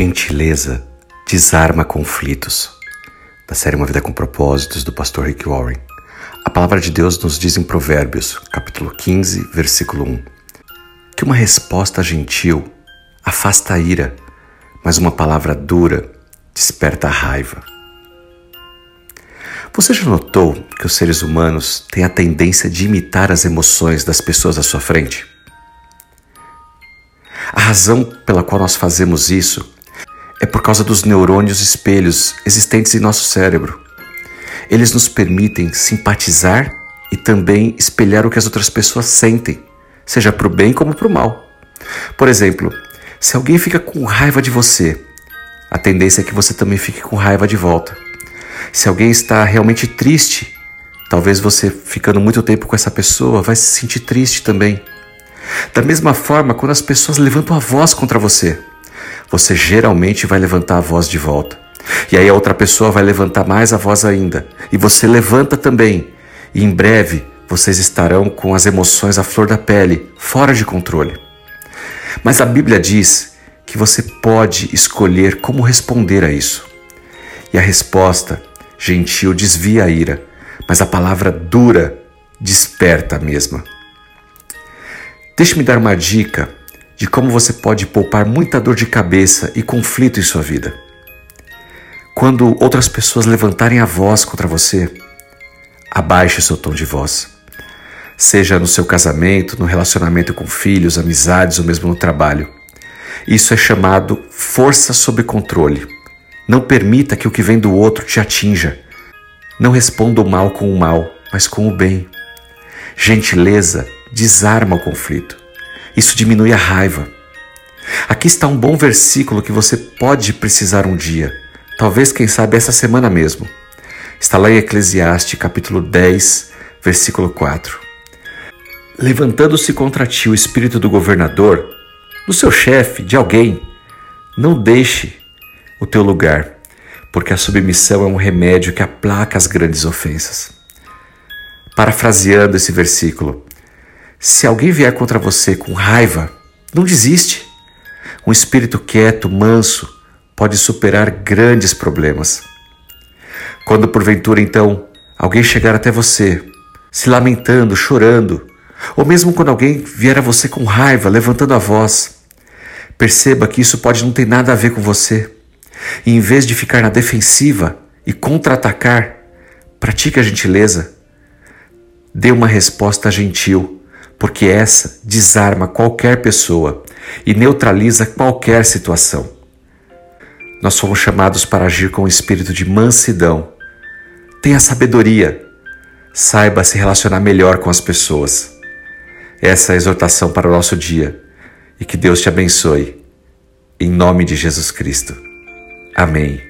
Gentileza desarma conflitos. Da série Uma Vida com Propósitos, do pastor Rick Warren. A palavra de Deus nos diz em Provérbios, capítulo 15, versículo 1, que uma resposta gentil afasta a ira, mas uma palavra dura desperta a raiva. Você já notou que os seres humanos têm a tendência de imitar as emoções das pessoas à sua frente? A razão pela qual nós fazemos isso é por causa dos neurônios espelhos existentes em nosso cérebro. Eles nos permitem simpatizar e também espelhar o que as outras pessoas sentem, seja para o bem como para o mal. Por exemplo, se alguém fica com raiva de você, a tendência é que você também fique com raiva de volta. Se alguém está realmente triste, talvez você ficando muito tempo com essa pessoa vai se sentir triste também. Da mesma forma, quando as pessoas levantam a voz contra você, você geralmente vai levantar a voz de volta. E aí a outra pessoa vai levantar mais a voz ainda. E você levanta também. E em breve vocês estarão com as emoções à flor da pele, fora de controle. Mas a Bíblia diz que você pode escolher como responder a isso. E a resposta gentil desvia a ira, mas a palavra dura desperta a mesma. Deixe-me dar uma dica de como você pode poupar muita dor de cabeça e conflito em sua vida. Quando outras pessoas levantarem a voz contra você, abaixe seu tom de voz. Seja no seu casamento, no relacionamento com filhos, amizades ou mesmo no trabalho. Isso é chamado força sob controle. Não permita que o que vem do outro te atinja. Não responda o mal com o mal, mas com o bem. Gentileza desarma o conflito. Isso diminui a raiva. Aqui está um bom versículo que você pode precisar um dia, talvez, quem sabe, essa semana mesmo. Está lá em Eclesiastes, capítulo 10, versículo 4. Levantando-se contra ti o espírito do governador, do seu chefe, de alguém, não deixe o teu lugar, porque a submissão é um remédio que aplaca as grandes ofensas. Parafraseando esse versículo, se alguém vier contra você com raiva, não desiste. Um espírito quieto, manso, pode superar grandes problemas. Quando porventura então alguém chegar até você, se lamentando, chorando, ou mesmo quando alguém vier a você com raiva, levantando a voz, perceba que isso pode não ter nada a ver com você. E em vez de ficar na defensiva e contra-atacar, pratique a gentileza. Dê uma resposta gentil porque essa desarma qualquer pessoa e neutraliza qualquer situação. Nós fomos chamados para agir com o espírito de mansidão. Tenha sabedoria, saiba se relacionar melhor com as pessoas. Essa é a exortação para o nosso dia e que Deus te abençoe. Em nome de Jesus Cristo. Amém.